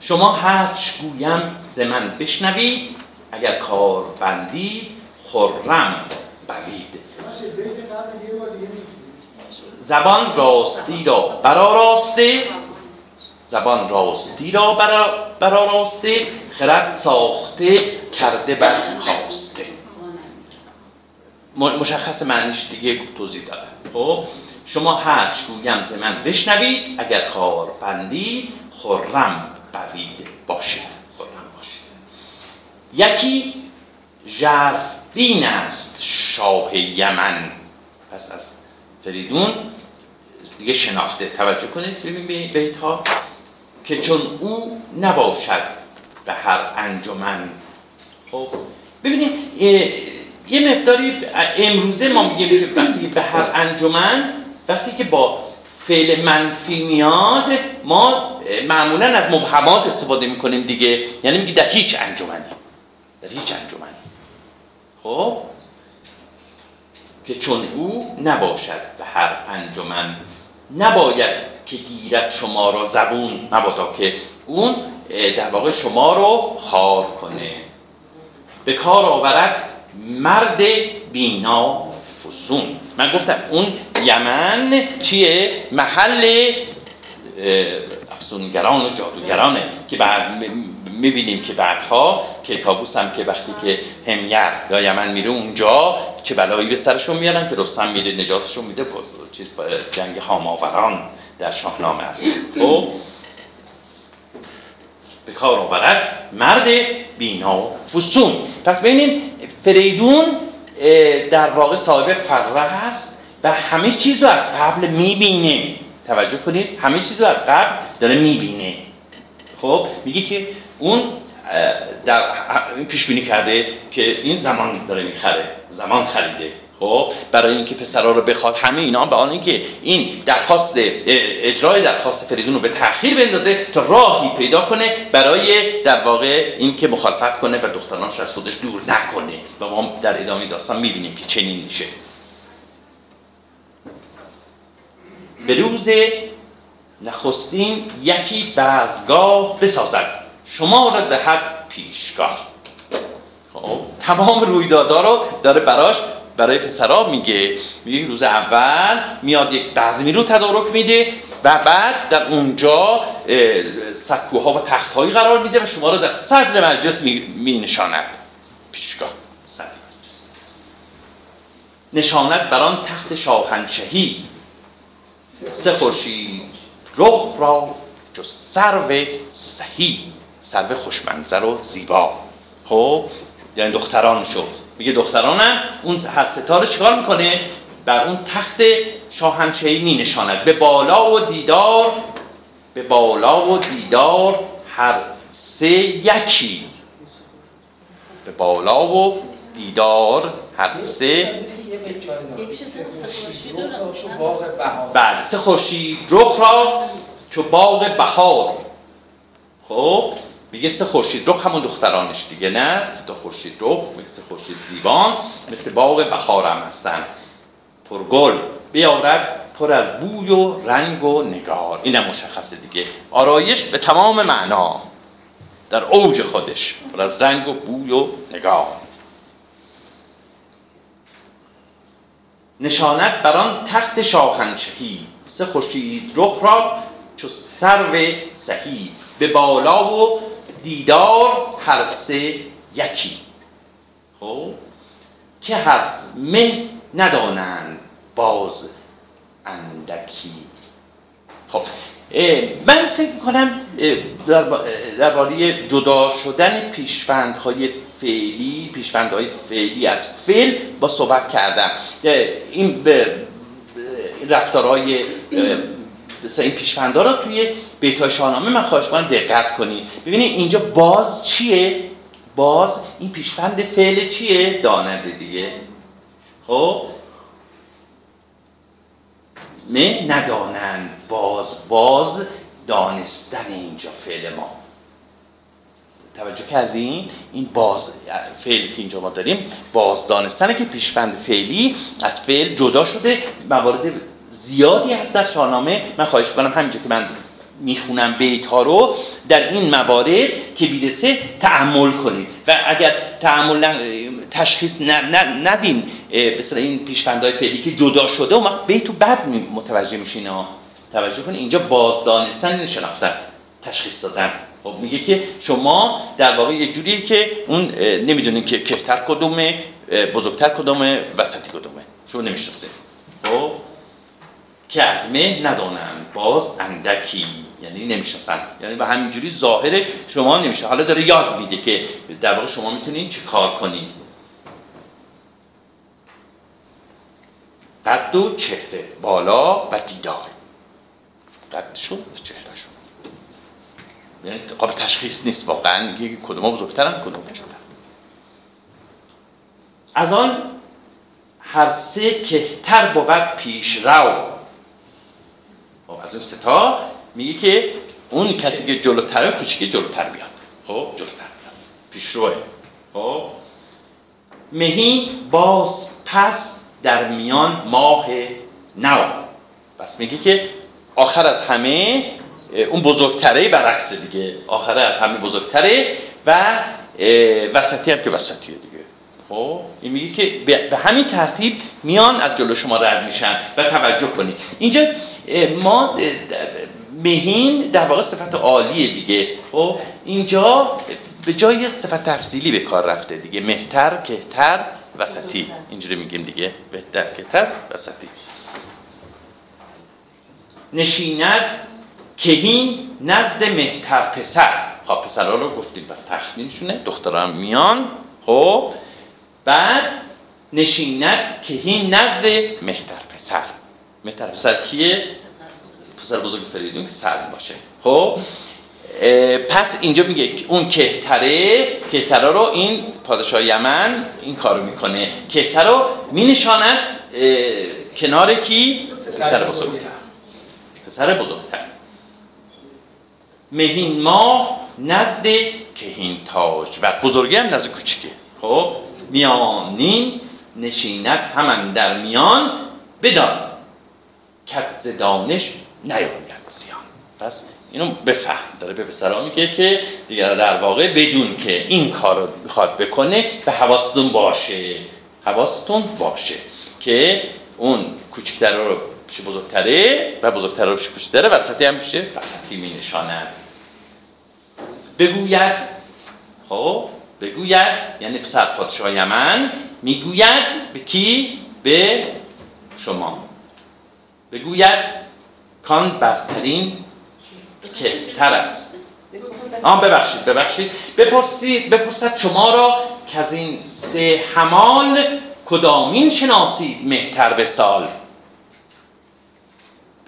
شما هرچ گویم ز من بشنوید اگر کار بندید خرم بوید. زبان راستی را برا راسته زبان راستی را برا, راسته خرد ساخته کرده بر خواسته مشخص معنیش دیگه توضیح داده خب شما هرچ گویم ز من بشنوید اگر کار بندید خرم بوید باشید خرم باشید یکی ژرف بین است شاه یمن. پس از فریدون دیگه شناخته. توجه کنید ببین بیت ها که چون او نباشد به هر انجمن. خب ببینید یه مقداری امروزه ما میگیم که وقتی به هر انجمن وقتی که با فعل منفی میاد ما معمولا از مبهمات استفاده می‌کنیم دیگه. یعنی میگی در هیچ انجمنی. در هیچ انجمنی. خب؟ که چون او نباشد به هر انجمن نباید که گیرد شما را زبون. مبادا که اون در واقع شما رو خار کنه. به کار آورد مرد بینا فسون. من گفتم اون یمن چیه؟ محل افسونگران و جادوگرانه که بعد می‌بینیم که بعدها که کابوس هم که وقتی که همیر یا یمن میره اونجا چه بلایی به سرشون میارن که رستم میره نجاتشون میده چیز جنگ هاماوران در شاهنامه است. خب؟ به کار آورد. مرد بینا فسون. پس ببینیم فریدون در واقع صاحب فره هست و همه چیز رو از قبل می‌بینه. توجه کنید همه چیز رو از قبل داره می‌بینه. خب میگه که اون در پیش بینی کرده که این زمان داره می‌خره زمان خریده. خب برای اینکه پسرا رو بخواد همه اینا به آن اینکه این درخواست اجرای درخواست فریدون رو به تاخیر بندازه تا راهی پیدا کنه برای در واقع اینکه مخالفت کنه و دخترانش از خودش دور نکنه. و ما در ادامه داستان می‌بینیم که چنین میشه. به روز نخستین یکی بزگاه بسازد. شما را دهد پیشگاه. خب تمام رویدادها رو داره براش برای پسرا میگه. میگه روز اول میاد یک بزمی رو تدارک میده و بعد در اونجا سکوها و تختهایی قرار میده و شما رو در صدر مجلس می, نشاند پیشگاه صدر مجلس. نشاند بر آن تخت شاهنشهی. سه خورشید رخ را جو سرو سهی سرو خوشمنظر و زیبا. خب یعنی دختران شد. میگه دخترانم اون هر ستاره چیکار می‌کنه؟ بر اون تخت شاهنشهی می نشاند به بالا و دیدار به بالا و دیدار هر سه یکی. به بالا و دیدار هر سه بله سه خورشید رخ را چو باغ بهار. خب میگه سه خورشید رخ همون دخترانش دیگه نه؟ سه تا خورشید رخ مثل خورشید زیبان مثل باغ بهار هم هستن. پرگل بیاورد پر از بوی و رنگ و نگار. اینم مشخصه دیگه. آرایش به تمام معنا. در اوج خودش پر از رنگ و بوی و نگار. نشانت بر آن تخت شاهنشهی. سه خورشید رخ را چو سرو سهی. به بالا و دیدار هر سه یکی. خب که هست مه ندانند باز اندکی. خب من فکر می‌کنم درباره جدا شدن پیشوندهای فعلی پیشوندهای فعلی از فعل با صحبت کردم. این به رفتارهای مثلا این پیشفندا رو توی بیت شاهنامه من خواهش کنم دقت کنید. ببینید اینجا باز چیه؟ باز این پیشفند فعل چیه؟ داننده دیگه. خب؟ نه ندانند. باز باز دانستن اینجا فعل ما. توجه کردین؟ این باز فعلی که اینجا ما داریم باز دانستنه که پیشفند فعلی از فعل جدا شده. موارد زیادی هست در شاهنامه. من خواهش کنم همینجا که من می‌خونم بیت ها رو در این موارد که بیرسه تعمل کنید. و اگر تعمل تشخیص ندین مثل این پیشفندهای فعلی که جدا شده و وقت بیتو بعد متوجه میشین. توجه کنید اینجا بازدانستن این شناختن تشخیص دادن. خب میگه که شما در واقع یه جوریه که اون نمی‌دونین که کهتر کدومه بزرگتر کدومه وسطی کدومه. شما نمی‌شناسه خب؟ که از مه ندانم باز اندکی یعنی نمی‌شناسن. یعنی به همینجوری ظاهرش شما نمیشه. حالا داره یاد میده که در واقع شما می‌تونید چه کار کنید قد و چهره بالا و دیدار. قدشون و چهرهشون یعنی قابل تشخیص نیست واقعا. یکی کدوم بزرگترن کدوم کوچکتر از آن هر سه کهتر بود پیش رو. خب از این ستا میگه که اون کسی که جلوتره کوچیک جلوتر بیاد. خب جلوتر بیاد. پیشروه خب. مهی باز پس در میان ماه نو. پس میگه که آخر از همه اون بزرگتره برعکس دیگه. آخره از همه بزرگتره و وسطی هم که وسطیه دیگه. خب؟ این میگه که به همین ترتیب میان از جلو شما رد میشن و توجه کنید. اینجا ما مهین در واقع صفت عالیه دیگه. خب؟ اینجا به جای صفت تفصیلی به کار رفته دیگه. مهتر کهتر وسطی. اینجوری میگیم دیگه. بهتر کهتر وسطی. نشیند کهین نزد مهتر پسر خب پسرها رو گفتیم بر تخت میشونه دختران میان خب بعد نشیند کهین نزد مهتر پسر. مهتر پسر کیه؟ پسر بزرگ فریدون که سلم باشه. خب پس اینجا میگه اون کهتره کهتره رو این پادشاه یمن این کارو می‌کنه. کهتره رو مینشاند کنار کی؟ پسر بزرگتر. پسر بزرگتر. مهین ماه نزد کهین تاج. و بزرگی هم نزد کوچیکه. خب میانین نشینت همان در میان بدان. کت دانش نیاید زیان. پس اینو بفهم. داره به پسرا میگه که دیگر در واقع بدون که این کار رو می‌خواد بکنه به حواستون باشه. حواستون باشه که اون کوچکتر رو بشه بزرگتره و بزرگتر رو بشه کوچکتره وسطی هم بشه وسطی می نشانه بگوید خب بگوید یعنی پسر پادشاه یمن می‌گوید به کی؟ به شما. بگوید کان برترین کهتر است. آن ببخشید ببخشید. بپرسید بپرسد شما را که از این سه همال کدامین شناسید مهتر به سال؟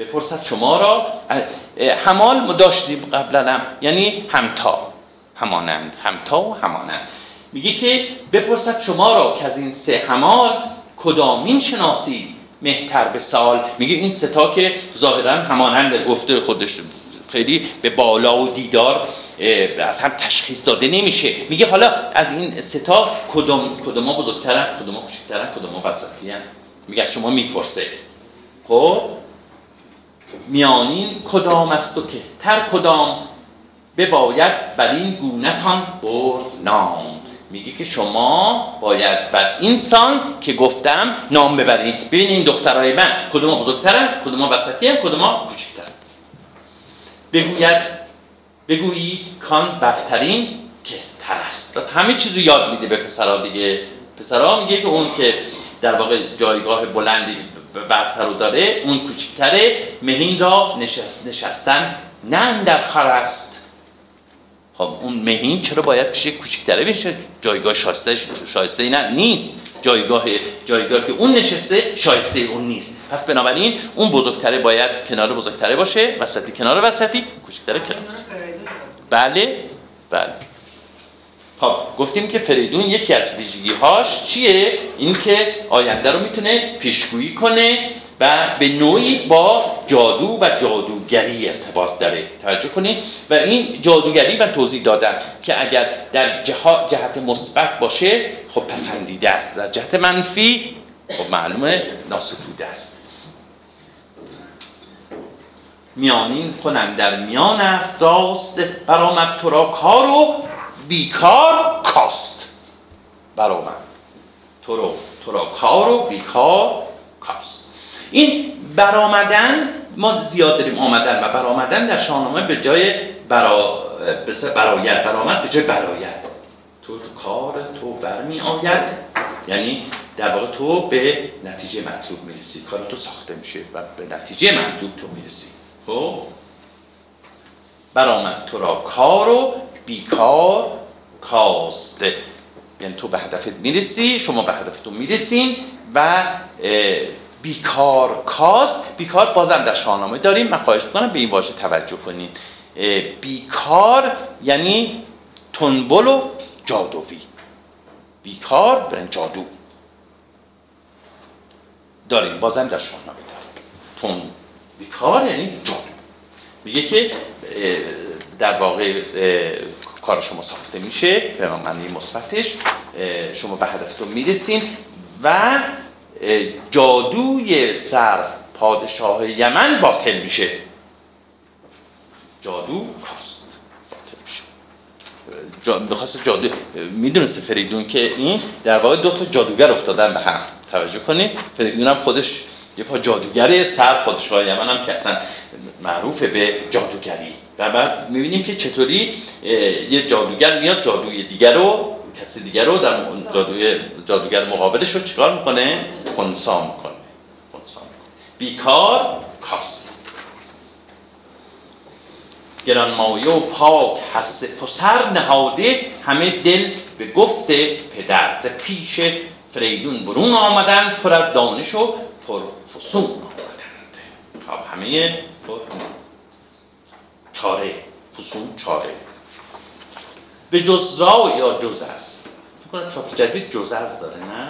بپرسد شما را همال ما داشتیم قبلا هم. یعنی همتا. همانند. همتا و همانند. میگه که بپرسد شما را که از این سه همال کدامین شناسید مهتر به سال؟ میگه این ستا که ظاهرا همانند گفته خودش خیلی به بالا و دیدار از هم تشخیص داده نمیشه. میگه حالا از این ستا کدوم کدوما بزرگترن کدوما کوچکترن کدوما وسطی میگه از شما می‌پرسه. خب؟ میانین کدام است و که تر کدام؟ بباید بر این گونتان برد نام. میگه که شما باید بر این سان که گفتم نام ببرید. ببین این دخترای من کدوم بزرگترن کدوم وسطی کدوم کوچکترن. بگوید بگویید کان برترین که تر است. پس همه چیز رو یاد میده به پسرها دیگه. پسرها میگه که اون که در واقع جایگاه بلندی برتر رو داره اون کوچکتره مهین را نشست نشستن نه در کار است. خب اون مهین چرا باید پیش کوچکتره بشه؟ جایگاه شایسته شایسته نه نیست. جایگاه جایگاه که اون نشسته شایسته اون نیست. پس بنابراین اون بزرگتره باید کنار بزرگتره باشه. وسطی کنار وسطی کوچکتره کنار بله بله. خب گفتیم که فریدون یکی از ویژگی هاش چیه؟ این که آینده رو می‌تونه پیشگویی کنه و به نوعی با جادو و جادوگری ارتباط داره. توجه کنید. و این جادوگری و توضیح دادن که اگر در جهت مثبت باشه خب پسندیده است. در جهت منفی خب معلومه ناسپوده است. میانین کنن در میان است راست برآمد تو را کار و بیکار کاست. برآمد تو را تو را کار و بیکار کاست. این برآمدن ما زیاد داریم آمدن و برآمدن در شاهنامه به جای برا برایت برآمد به جای برایت. تو تو کار تو برمی آید یعنی در واقع تو به نتیجه مطلوب می‌رسی. کار تو ساخته میشه و به نتیجه مطلوب تو می‌رسی. خب؟ برآمد تو را کار و بیکار کاسته یعنی تو به هدفت می‌رسی شما به هدفتون می‌رسین و بیکار کاست. بیکار بازم در شاهنامه داریم. من خواهش می‌کنم به این واژه توجه کنید بیکار یعنی تنبل و جادوی. بیکار به جادو. داریم. بازم در شاهنامه داریم. تن بیکار یعنی جادو. میگه که در واقع کار شما ساخته میشه به معنی مثبتش شما به هدفتون می‌رسین و جادوی سر پادشاه یمن باطل میشه. جادو کاست. باطل میشه. جا... جادو می‌دونست فریدون که این در واقع دو تا جادوگر افتادن به هم. توجه کنید فریدون هم خودش یه پا جادوگر سر پادشاه یمن هم که اصلا معروفه به جادوگری. و بعد می‌بینیم که چطوری یه جادوگر میاد جادوی دیگر رو کسی دیگر رو در جادوی جادوگر مقابلش رو چیکار می‌کنه؟ خونسا می‌کنه. بیکار کاست. گرانمایه و پاک حس پسر نهاده همه دل به گفت پدر. ز پیش فریدون برون آمدن پر از دانش و پر فسون آمدند. خب همه پر چاره فسون چاره. به جز را یا جز است فکر کنم چاپ جدید جز از داره نه؟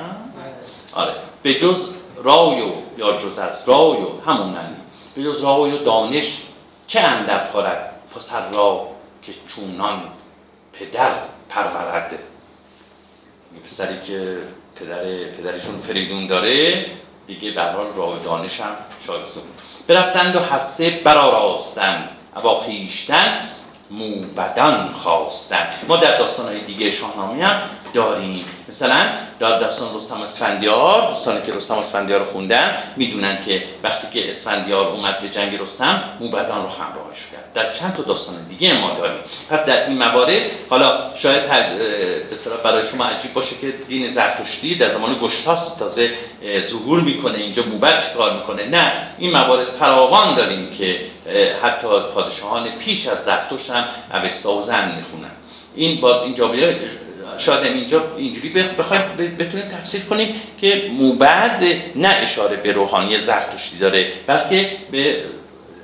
آره. به جز رای و یا جز از؟ رای و همون معنی به جز رای و دانش چه اندر خورد؟ پسر را که چونان پدر پرورد. پسری که پدر پدرشون فریدون داره دیگه به حال راه دانش هم شایسته بود برفتند و حسه برآراستند. ابا خیشتن موبدان خواستن. ما در داستانهای دیگه شاهنامه هم داریم مثلا در داستان رستم اسفندیار دوستانی که رستم اسفندیار رو خوندن می‌دونن که وقتی که اسفندیار اومد به جنگ رستم موبدان رو همراهش کرد. در چند تا داستان دیگه ما داریم. پس در این موارد حالا شاید برای شما عجیب باشه که دین زرتشتی در زمان گشتاس تازه ظهور می‌کنه. اینجا موبد چیکار می‌کنه؟ نه. این موارد فراوان داریم که حتی پادشاهان پیش از زرتشت هم اوستا و زن می‌خونن. این باز اینجا شاید اینجا اینجوری بخوایم بتونیم تفسیر کنیم که موبد نه اشاره به روحانی زرتشتی داره بلکه به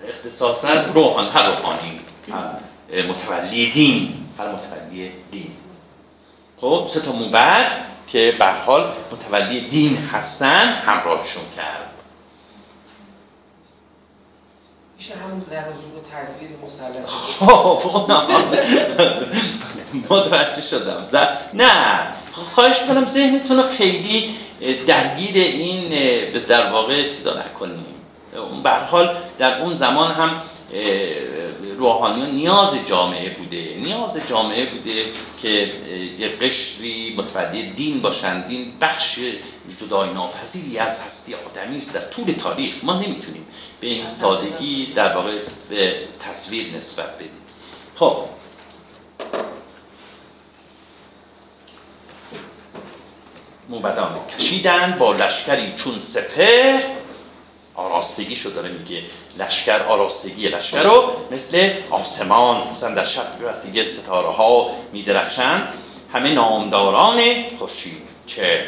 اختصاصا روحان هر روحانی متولی دین هر متولی دین. خب سه تا موبد که به حال متولی دین هستن همراهشون کرد. میشه همون زر و زور و تصویر مثلث متوجه شدم. نه. خواهش کنم ذهنتون رو خیلی درگیر این در واقع چیزا نکنیم. به حال در اون زمان هم روحانیون نیاز جامعه بوده. نیاز جامعه بوده که یه قشری متولی دین باشن. دین بخش جدای ناپذیری از هستی آدمی است در طول تاریخ. ما نمی‌تونیم به این سادگی در واقع به تصویر نسبت بدیم. خب. موبدان کشیدن با لشکری چون سپر آراستگی شو داره میگه. لشکر آراستگی لشکر رو مثل آسمان مثلا در شب وقتی ستاره ها میدرخشند همه نامداران خورشید. چه؟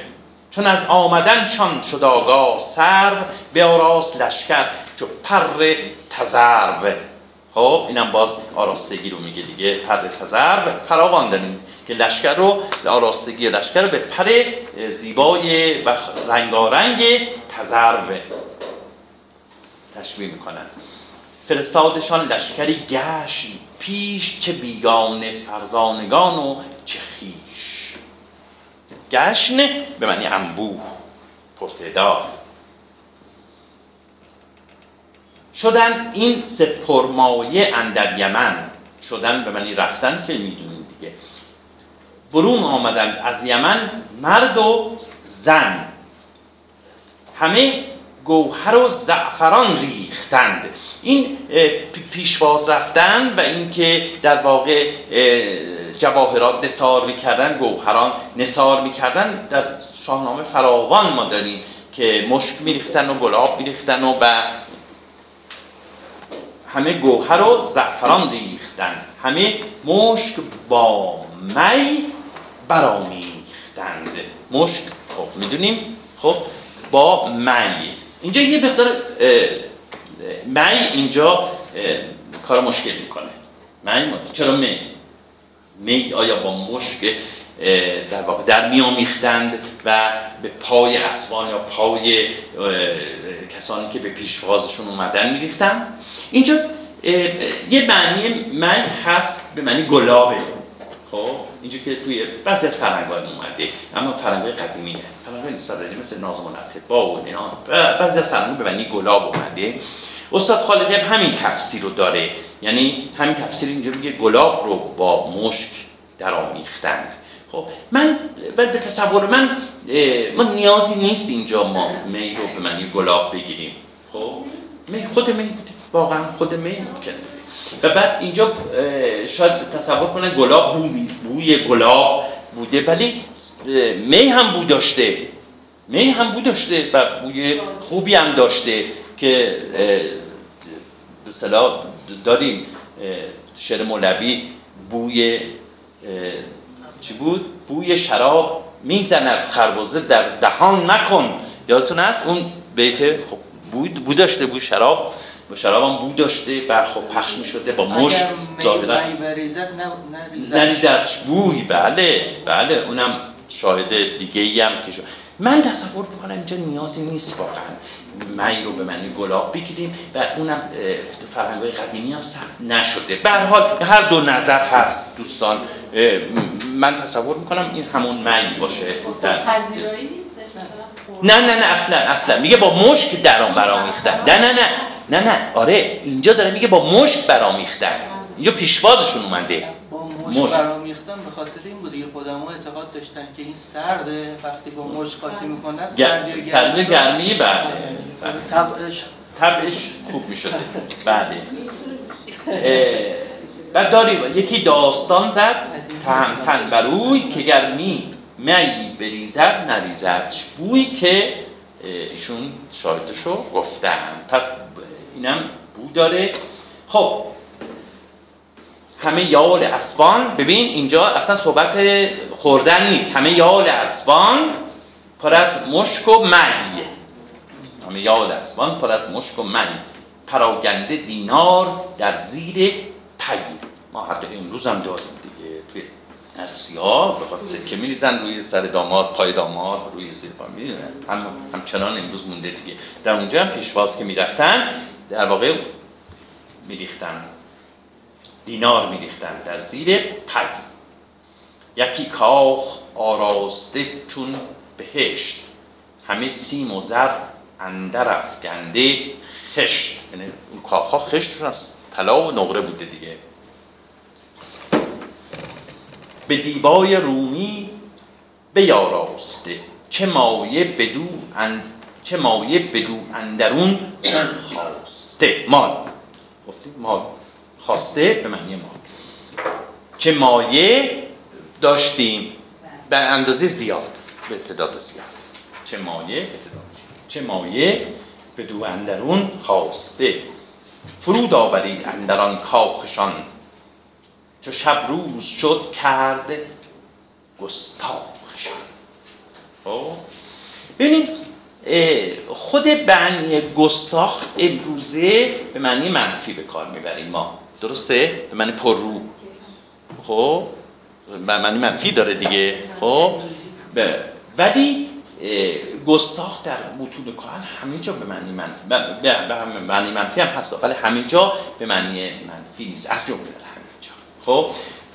چون از آمدنشان شد آگاه سر به آراست لشکر چو پر تزرو خب اینم باز آراستگی رو میگه دیگه پر تزرو فراوان داریم که لشکر رو آراستگی لشکر به پر زیبای و رنگارنگ تزرو تشبیه می‌کنن. فرستادشان لشکری گشت پیش چه بیگانه فرزانگان و چه خیش. گشنه به معنی انبوه پرتعداد. شدن این سپرمایه اندر یمن شدن به منی رفتن که می‌دونید دیگه. برون آمدند از یمن مرد و زن. همه گوهر و زعفران ریختند. این پیشواز رفتن و اینکه در واقع جواهرات نثار می‌کردن گوهران نثار می‌کردن در شاهنامه فراوان ما داریم که مشک میریختن و گلاب میریختن و, و همه گوهر و زعفران ریختن. همه مشک با می برامیختند. مشک خب می‌دونیم؟ خب با می. اینجا یه مقدار می اینجا کار مشکل می‌کنه. می چرا می؟ می آیا با مشک در واقع در میامیختند و به پای اسبان یا پای کسانی که به پیشوازشون اومدن میریختن؟ اینجا یه معنی من هست به معنی گلابه. خب اینجا که توی بعضی از فرنگ اومده اما فرنگ قدیمیه فرنگ نسبت مثل نازم با و اینا بعضی از فرنگ به معنی گلاب اومده. استاد خالقی همین تفسیر رو داره. یعنی همین تفسیر اینجا میگه گلاب رو با مشک در آمیختند خب من و به تصور من ما نیازی نیست اینجا ما می رو به معنی گلاب بگیریم. خب می خود می بوده. واقعا خود می ممکن و بعد اینجا شاید تصور کنن گلاب بو بوی گلاب بوده ولی می هم بو داشته. می هم بو داشته و بوی خوبی هم داشته که به داریم شعر مولوی بوی چی بود؟ بوی شراب می‌زند خربزه در دهان نکن یادتون هست؟ اون بیت خب بود بو داشته بود شراب. و شراب هم بو داشته و خب پخش می شده با مشک ظاهرا نریزد. بوی بله بله. اونم شاهد دیگه ای هم که شد من تصور می‌کنم اینجا نیازی نیست واقعا. می رو به معنی گلاب بگیریم و اونم فرهنگ های قدیمی هم ثبت نشده. به هر حال هر دو نظر هست دوستان. من تصور می‌کنم این همون می باشه. در... نه نه نه اصلا اصلا. میگه با مشک درام برامیختن نه نه نه. نه نه آره اینجا داره میگه با مشک برامیختن اینجا پیشوازشون اومده. با مشک برامیختن به خاطر این بود که خودمون اعتقاد داشتن که این سرده. وقتی با مشک قاطی می‌کنن سردی گرمی بعد طبعش طبعش خوب می‌شده بعد بعد داریم یکی داستان زد تن بروی که گرمی می بریزد نریزد بوی که ایشون شاهدشو گفتن. پس اینم بو داره. خب همه یال اسبان ببین اینجا اصلا صحبت خوردن نیست. همه یال اسبان پر از مشک و مگیه همه یال اسبان پر از مشک و مگی پراگنده دینار در زیر پی ما حتی امروز هم داریم دیگه. توی عروسی ها بخواد سکه میریزن روی سر داماد پای داماد روی زیر پا. هم همچنان امروز مونده دیگه. در اونجا هم پیشواز که می‌رفتن در واقع میریختن دینار میریختن در زیر پی. یکی کاخ آراسته چون بهشت همه سیم و زر اندر افگنده خشت. یعنی اون کاخ ها خشت از طلا و نقره بوده دیگه. به دیبای رومی بیاراسته چه مایه بدو چه مایه بدو اندرون خواسته. مال. گفتیم مال. خواسته به معنی مال. چه مایه داشتیم؟ به اندازه زیاد. به تعداد زیاد. چه مایه به تعداد زیاد. چه مایه بدو اندرون خواسته. فرود آورید اندران کاخشان. چو شب روز شد کرده گستاخشان. خب؟ ببینید خود معنی گستاخ امروزه به معنی منفی به کار می‌بریم ما. درسته؟ به معنی پررو خب؟ به معنی منفی داره دیگه. خب؟ ولی گستاخ در متون کهن همه جا به معنی منفی به معنی منفی هم هست ولی همه جا به معنی منفی نیست. از جمله در همه جا. خب؟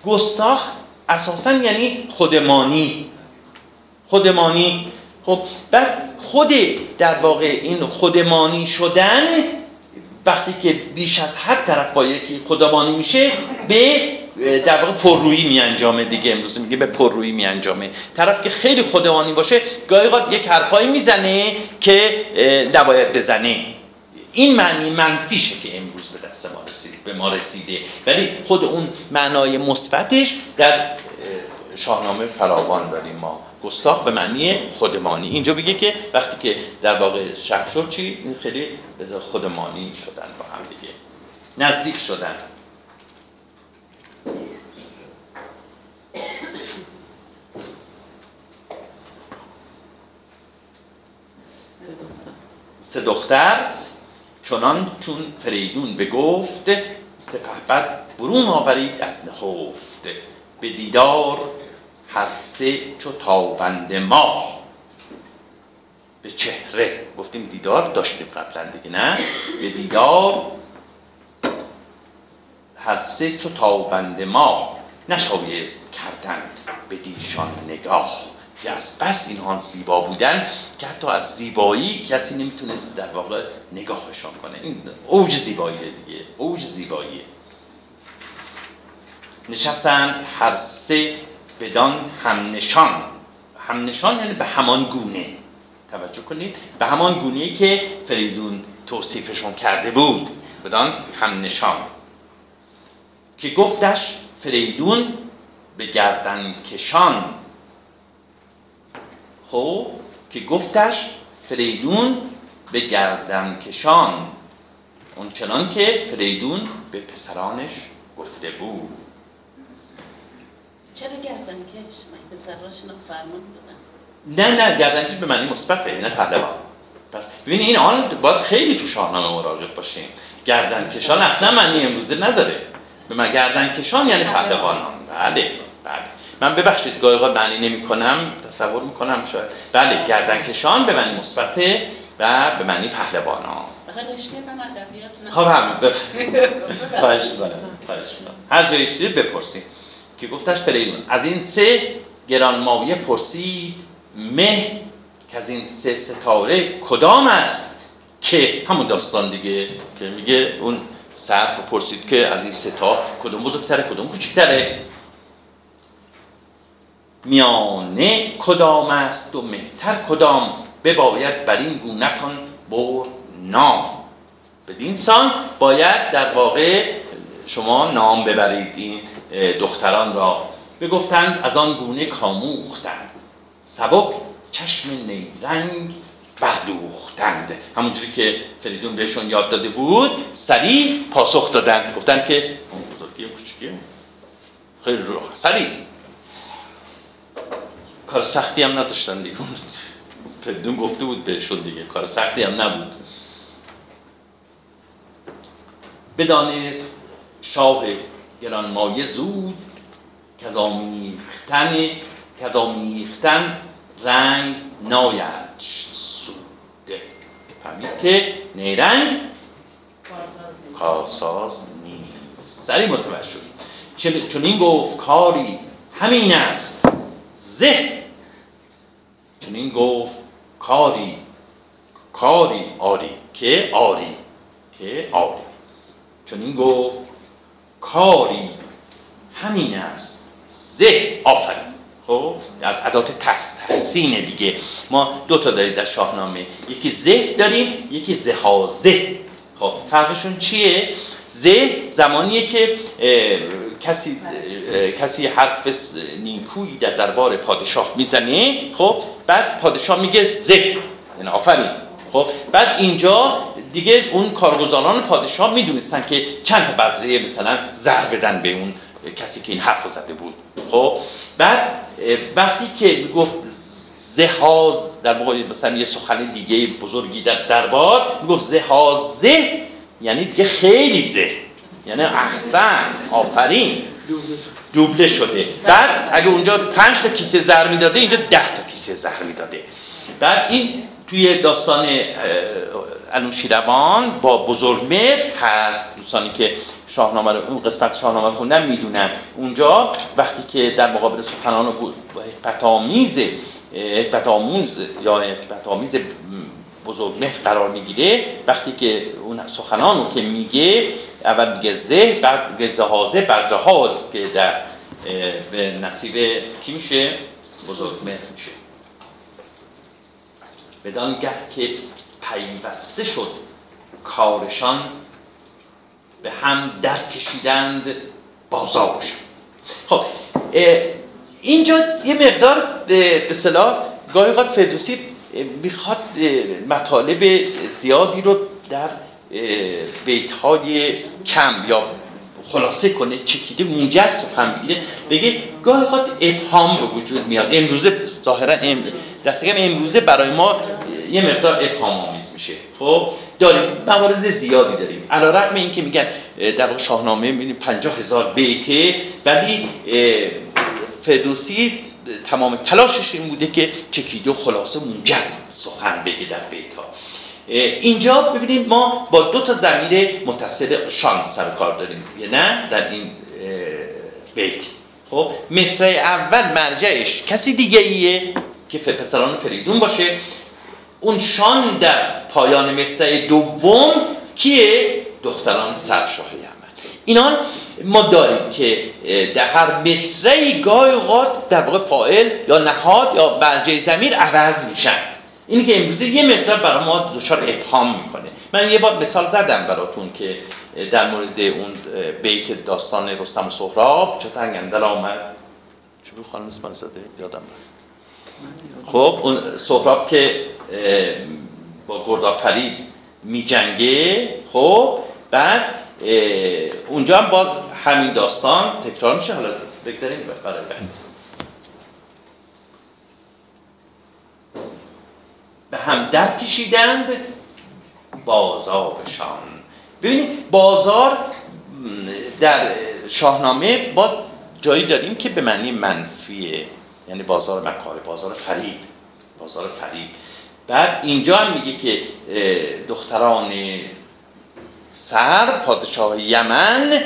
گستاخ اساسا یعنی خودمانی. خودمانی. خب بعد خود در واقع این خودمانی شدن وقتی که بیش از حد طرف با یکی خدابانی میشه به در واقع پررویی می انجامه دیگه. امروز میگه به پررویی می انجامه طرف که خیلی خودمانی باشه گاهی اوقات یک حرفایی می‌زنه که نباید بزنه. این معنی منفیشه که امروز به دست ما رسیده به ما رسیده. ولی خود اون معنای مثبتش در شاهنامه فراوان داریم ما. گستاخ به معنی خودمانی. اینجا بگه که وقتی که در واقع شب شد چی؟ این خیلی خودمانی شدن با هم دیگه. نزدیک شدن. سه دختر. چنان چون فریدون بگفت سپهبد برون آورید از نخفت به دیدار هر سه چو تابند ماه به چهره. گفتیم دیدار داشتیم قبلا دیگه نه؟ به دیدار. هر سه چو تابند ماه نشایست کردن به دیشان نگاه. که از بس اینها زیبا بودن که حتی از زیبایی کسی نمی‌تونست در واقع نگاهشان کنه. این اوج زیبایی دیگه. اوج زیبایی نشستند هر سه بدان همنشان. همنشان یعنی به همان گونه. توجه کنید. به همان گونه که فریدون توصیفشون کرده بود. بدان همنشان. که گفتش فریدون به گردن کشان خب که گفتش فریدون به گردن کشان اونچنان که فریدون به پسرانش گفته بود. چرا؟ من فرمان نه نه گردن کش به معنی مثبته نه پهلوان. پس ببینید این آن باید خیلی تو شاهنامه مراجع باشیم. گردن کشان اصلا معنی امروزه نداره. به من گردن کشان یعنی پهلوانان. بله بله. من ببخشید گاهی معنی نمی کنم تصور می‌کنم شاید. بله گردن کشان به معنی مثبته و به معنی پهلوانان. خب همین. خواهش هر جایی چیزی بپرسید. که گفتش فریدون از این سه گرانمایه پرسید مه که از این سه ستاره کدام است؟ که همون داستان دیگه که میگه اون صرف پرسید که از این ستا کدوم بزرگتره کدوم کوچکتره میانه کدام است و مهتر کدام؟ بباید بر این گونتان بر نام. بدین سان باید در واقع شما نام ببرید. این دختران را بگفتند از آن گونه کاموختند. سبک چشم نیرنگ بردوختند. همونجوری که فریدون بهشون یاد داده بود سریع پاسخ دادند. گفتند که بزرگی کوچکی خیلی رو سریع کار سختی هم نداشتن دیگه. فریدون گفته بود بهشون دیگه. کار سختی هم نبود. بدانست شاه گرانمایه زود. از آمیختن رنگ ناید. سوده. فهمید که نیرنگ کارساز نیست. سری متوجه شد. چون این گفت کاری همین است. زه. چون این گفت کاری. کاری آری. که آری. که آری. چون این گفت کاری. همین است. زه. آفرین. خب از عدات تحسین دیگه. ما دو تا داریم در شاهنامه. یکی زه داریم یکی زهازه خب فرقشون چیه؟ زه زمانیه که کسی کسی حرف نیکویی در دربار پادشاه می‌زنه. خب بعد پادشاه میگه زه. یعنی آفرین. خب بعد اینجا دیگه اون کارگزاران پادشاه می‌دونستن که چند تا بدره مثلا زر بدن به اون کسی که این حرف زده بود. خب بعد وقتی که گفت زهاز در واقع مثلا یه سخن دیگه بزرگی در دربار می‌گفت زهازه یعنی دیگه خیلی زه یعنی احسن آفرین دوبله شده. بعد اگه اونجا پنج تا کیسه زر می‌داده اینجا ده تا کیسه زر می‌داده. بعد این توی داستان انوشیروان با بزرگمهر هست. دوستانی که شاهنامه رو اون قسمت شاهنامه رو خوندن می‌دونن اونجا وقتی که در مقابل سخنان پتامیز پتاموز یا پتامیز بزرگمهر قرار می‌گیره وقتی که اون سخنان رو که میگه اول میگه زه بعد میگه زهازه بعد رهاز که در به نصیب کی میشه؟ بزرگ مهر میشه. بدانگه که پیوسته شد کارشان به هم در کشیدند بازارشان خب اینجا یه مقدار به صلاح گاهی اوقات فردوسی می‌خواد مطالب زیادی رو در بیت های کم یا خلاصه کنه چکیده موجز رو هم بگیره. بگه گاهی اوقات ابهام به وجود میاد. امروزه ظاهرا ام دست امروزه برای ما یه مقدار ابهام آمیز میشه. خب داریم موارد زیادی داریم. علی رغم اینکه میگن در واقع شاهنامه می‌بینیم 50 هزار بیته ولی فردوسی تمام تلاشش این بوده که چکیده و خلاصه موجز سخن بگه در بیت ها اینجا ببینید ما با دو تا زمیر متصل شان سر کار داریم. یه نه در این بیت. خب مصرع اول مرجعش کسی دیگه ایه که پسران فریدون باشه. اون شان در پایان مصرع دوم کیه؟ دختران سرشاه یمن اینا ما داریم که در هر مصرعی گاهی اوقات در واقع فاعل یا نهاد یا برجه زمیر عوض میشن. اینی که امروزه یه مقدار برای ما دچار ابهام می‌کنه. من یه بار مثال زدم براتون که در مورد اون بیت داستان رستم و سهراب. چه تنگندر آمد؟ چه بود خانم زاده؟ یادم خب اون سهراب که با گردآفرید میجنگه خب بعد اونجا هم باز همین داستان تکرار میشه. حالا بگذاریم. برای بعد به هم در کشیدند بازارشان. ببینید بازار در شاهنامه باز جایی داریم که به معنی منفیه. یعنی بازار مکاره بازار فریب بازار فریب بعد اینجا هم میگه که دختران سر پادشاه یمن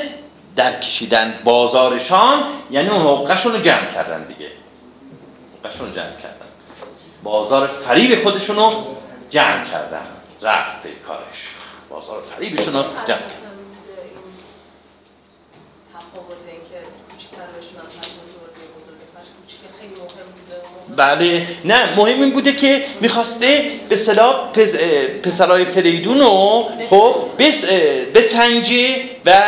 در کشیدن بازارشان یعنی اون حقشون رو جمع کردن دیگه. حقشون رو جمع کردن. بازار فریب خودشون رو جمع کردن. رفت به کارش. بازار فریبشون رو جمع بله. نه مهم این بوده که می‌خواسته به صلاح پس، پسرای فریدون رو خب بس، بسنجه و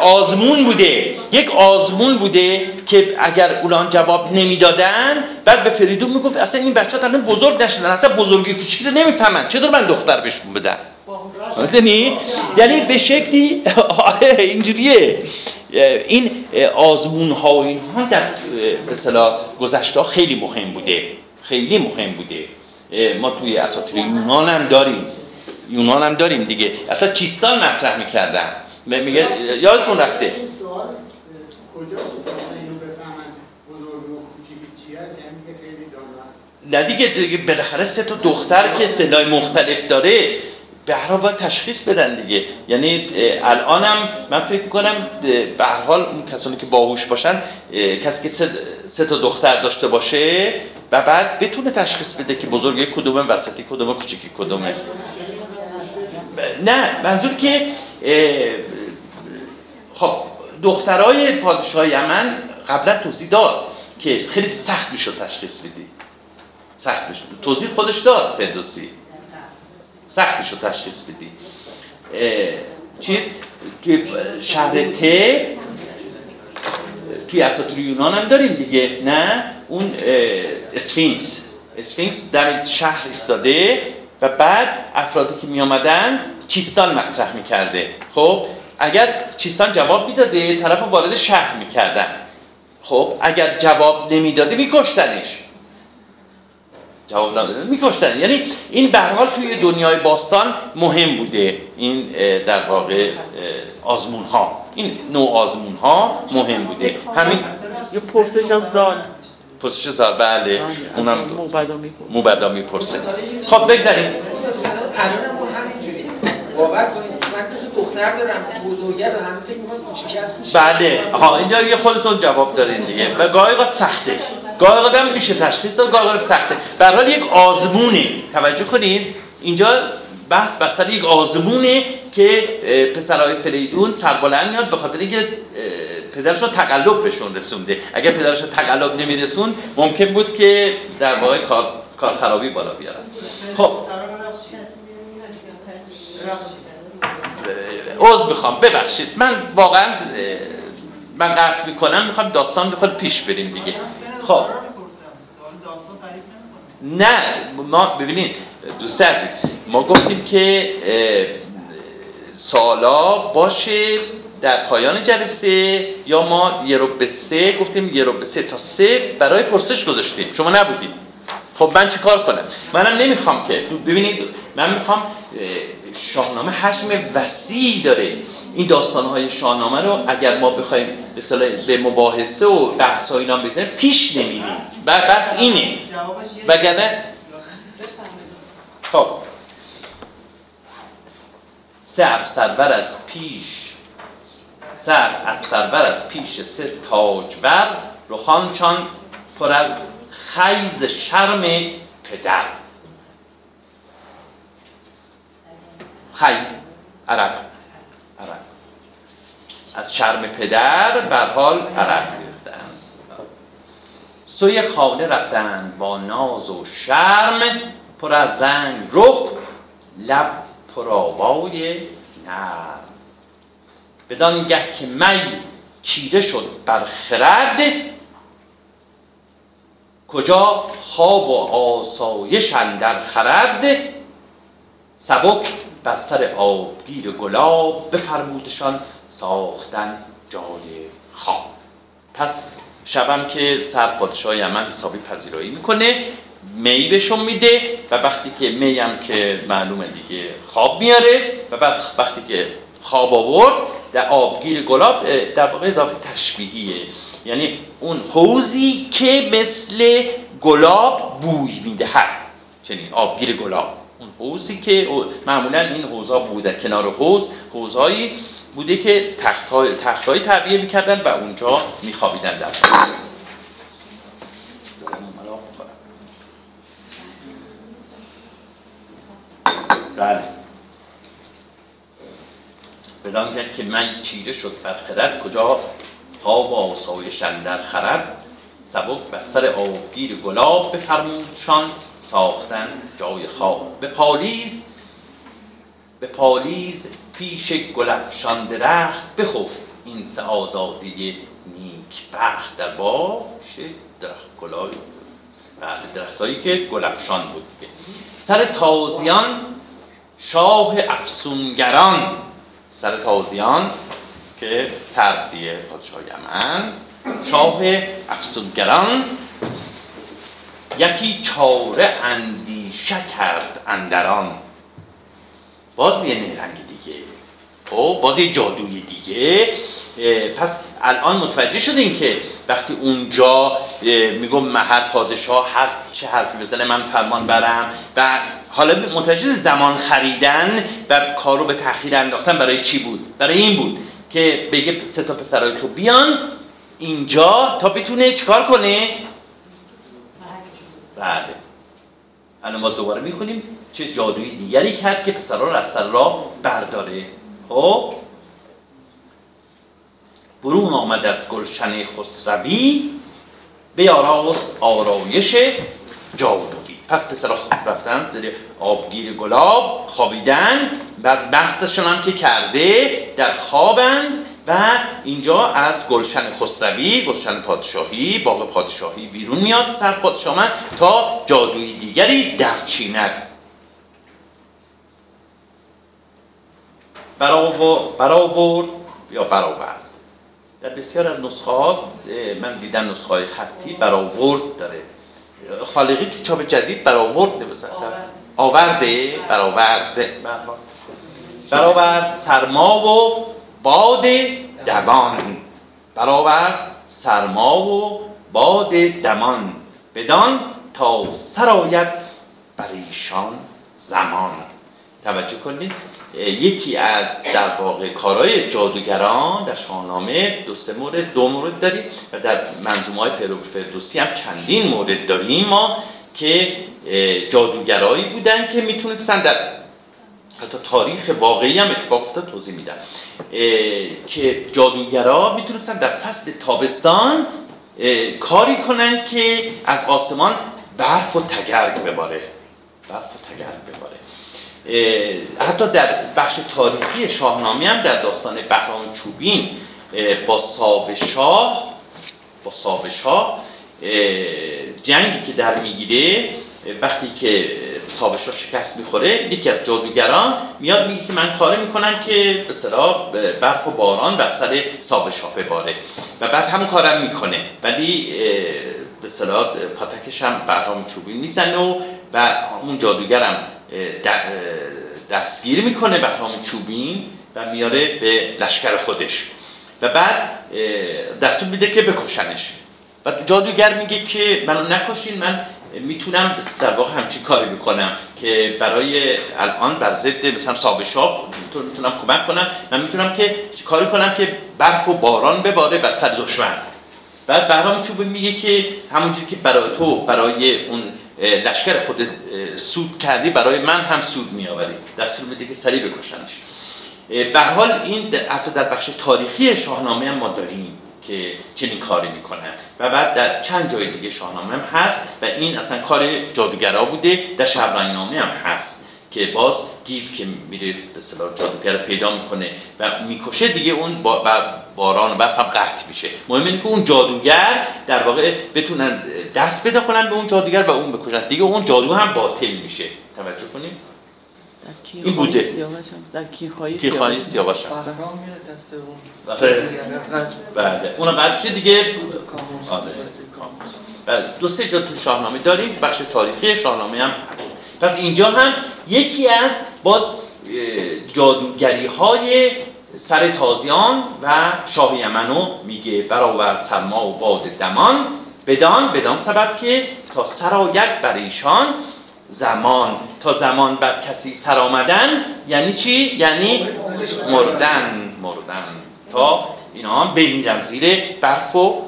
آزمون بوده. یک آزمون بوده که اگر اولان جواب نمی‌دادن بعد به فریدون می‌گفت اصلا این بچه ها بزرگ نشدن اصلا بزرگی کوچیکی رو نمی‌فهمن. چطور من دختر بهشون بدم یعنی یعنی به شکلی آره، اینجوریه. این آزمون ها و اینها در مثلا گذشته خیلی مهم بوده. خیلی مهم بوده. ما توی اساطیر یونان هم داریم. یونان هم داریم دیگه. اصلا چیستان مطرح می‌کردن؟ میگه یادتون رفته. نه دیگه دیگه بالاخره سه تا دختر که صدای مختلف داره به هر باید تشخیص بدن دیگه. یعنی الانم من فکر کنم به هر حال اون کسانی که باهوش باشن کسی که سه, تا دختر داشته باشه و بعد بتونه تشخیص بده که بزرگی کدومه وسطی کدومه کوچیکی کدومه. نه منظور که خب دخترای پادشاه یمن قبلا توضیح داد که خیلی سخت می‌شد تشخیص بدی. سخت می‌شد. توضیح خودش داد فردوسی. سخت می‌شد تشخیص بدی. چیز؟ توی شهر ت توی اساطیر یونان هم داریم دیگه نه؟ اون اسفینکس. اسفینکس در شهر ایستاده و بعد افرادی که می آمدن چیستان مطرح می‌کرده. خب اگر چیستان جواب می‌داده طرف وارد شهر می‌کردن. خب اگر جواب نمی‌داده میکشتنش. جواب ندادن میکشتن. یعنی این به حال توی دنیای باستان مهم بوده. این در واقع آزمون ها این نوع آزمون ها مهم بوده. همین یه پرسش از زاد. پرسش زاد. بله. اونم موبدا می‌پرسه. خب بگذاریم. الان ما همینجوری باور کنید من تو دختر دارم بزرگه رو همه فکر می‌کنن کوچیک است بله. ها اینجا یه خودتون جواب دارین دیگه. و گاهی وقت سخته. گاهی آدم میشه تشخیص داد گاهی سخته. به حال یک آزمونه. توجه کنید اینجا بحث بر سر یک آزمونه که اه، پسرهای فریدون سربلند میاد به خاطر اینکه پدرش رو تقلب بهشون رسونده. اگر پدرش رو تقلب نمیرسون ممکن بود که در واقع کار, کار خرابی بالا بیارن خب. عوض می‌خوام. ببخشید. من واقعا من قطع می‌کنم. می‌خوام داستان بخواد پیش بریم دیگه. خب. نه ما ببینید دوست عزیز ما گفتیم که سالا باشه در پایان جلسه یا ما یه رو به سه گفتیم یه رو به سه تا سه برای پرسش گذاشتیم. شما نبودید. خب من چه کار کنم؟ منم نمی‌خوام که ببینید من می‌خوام اه، شاهنامه حجم وسیعی داره این داستانهای شاهنامه رو اگر ما بخوایم به اصطلاح به مباحثه و بحث ها اینا بزنیم پیش نمیریم. و بس اینه. وگرنه خب. سه افسرور از پیش سر افسرور از پیش سه تاجور رخانشان پر از خیز شرم پدر. خی عرق از شرم پدر بر حال عرق ریختند سوی خانه رفتند با ناز و شرم پر از رنگ رخ لب پرآوای نرم. بدان گه که می چیره شد بر خرد کجا خواب و آسایش اندر خرد سبک بر سر آبگیر گلاب بفرمودشان ساختن جای خواب پس شبم که سر پادشاه یمن حسابی پذیرایی می‌کنه می بهشون میده و وقتی که می هم که معلومه دیگه خواب میاره و بعد وقتی که خواب آورد در آبگیر گلاب در واقع اضافه تشبیهیه. یعنی اون حوزی که مثل گلاب بوی می‌دهد. چنین آبگیر گلاب. اون حوزی که معمولا این حوزا بوده کنار حوز حوزهایی بوده که تختهای تختهای تعبیه می‌کردن و اونجا میخوابیدن در بله. بدان که من چیره شد بر خرد کجا خواب و آسایش در خرد. سبک بر سر آبگیر گلاب بفرمودشان ساختن جای خواب. به پالیز به پالیز پیش گلفشان درخت بخفت. این سه آزاده نیک بخت در باش درخت گلای. بعد درختایی که گلفشان بود. سر تازیان شاه افسونگران. سر تازیان که سردیه پادشاه یمن. شاه افسونگران. یکی چاره اندیشه کرد اندران. باز یه نیرنگ خب باز یه جادوی دیگه. پس الان متوجه شدین که وقتی اونجا میگم هر پادشاه هر چه حرفی بزنه من فرمان برم. و حالا متوجه زمان خریدن و کار رو به تاخیر انداختن برای چی بود؟ برای این بود که بگه سه تا پسرای تو بیان اینجا تا بتونه چیکار کنه؟ بله. الان ما دوباره می‌خونیم چه جادوی دیگری کرد که پسرها رو از سر راه برداره. خب؟ برون آمد از گلشن خسروی به آراست آرایش جادویی پس پسرها خوب رفتن زیر آبگیر گلاب خوابیدن و دستشون هم که کرده در خوابند و اینجا از گلشن خسروی گلشن پادشاهی باغ پادشاهی بیرون میاد سر پادشاه تا جادوی دیگری در چیند برآورد یا برآورد؟ در بسیار از نسخه من دیدم نسخه های خطی برآورد داره. خالقی تو چاپ جدید برآورد نوشته آورده برآورده. برآورد سرما و باد دمان. برآورد سرما و باد دمان. بدان تا سرایت بر ایشان زمان. توجه کنید یکی از در واقع کارهای جادوگران در شاهنامه دو سه مورد دو مورد داریم و در منظومه های فردوسی هم چندین مورد داریم ما که جادوگرایی بودن که می‌تونستن در حتی تاریخ واقعی هم اتفاق افتاد توضیح میدم. اه، که جادوگرا می‌تونستن در فصل تابستان کاری کنن که از آسمان برف و تگرگ بباره. برف و تگرگ بباره. حتی در بخش تاریخی شاهنامه هم در داستان بهرام چوبین با ساو شاه با ساو شاه اه، جنگی که در می‌گیره وقتی که ساو شاه شکست می‌خوره یکی از جادوگران میاد میگه که من کاری می‌کنم که به اصطلاح برف و باران بر سر ساو شاه بباره و بعد همون کارم می‌کنه. ولی به اصطلاح پاتکش هم بهرام چوبین می‌زنه و و اون جادوگرم دستگیر می‌کنه بهرام چوبین و میاره به لشکر خودش. و بعد دستور میده که بکشنش. و جادوگر میگه که منو نکشین من می‌تونم در واقع همچین کاری بکنم که برای الان بر ضد مثلا سابشاب می‌تونم کمک کنم. من می‌تونم که کاری کنم که برف و باران بباره بر سر دشمن. بعد بهرام چوبه میگه که همونجوری که برای تو برای اون لشکر خودت اه، سود کردی برای من هم سود میآوری. دستور میده که سریع بکشنش. به حال این حتی در بخش تاریخی شاهنامه هم ما داریم که چنین کاری می‌کنن و بعد در چند جای دیگه شاهنامه هم هست و این اصلا کار جادوگرا بوده. در شبرنگنامه هم هست که باز گیو که میره به اصطلاح جادوگر پیدا می‌کنه و می‌کشه دیگه اون با- باران و برف هم قطع میشه. مهم اینه که اون جادوگر در واقع بتونن دست پیدا کنن به اون جادوگر و اون بکشن دیگه اون جادو هم باطل میشه. توجه کنید؟ در این بوده. در کیخانی سیاوش هم. دست اون. آره. بله. اونم بعد چه دیگه؟ آره. بله. دو سه جا تو شاهنامه داریم. بخش تاریخی شاهنامه هم هست. پس اینجا هم یکی از باز جادوگری های سر تازیان و شاه یمنو میگه برآورد سرما و باد دمان. بدان بدان سبب که تا سرایت بر ایشان زمان. تا زمان بر کسی سر آمدن یعنی چی؟ یعنی مردن مردن. تا اینا هم بمیرن زیر برف و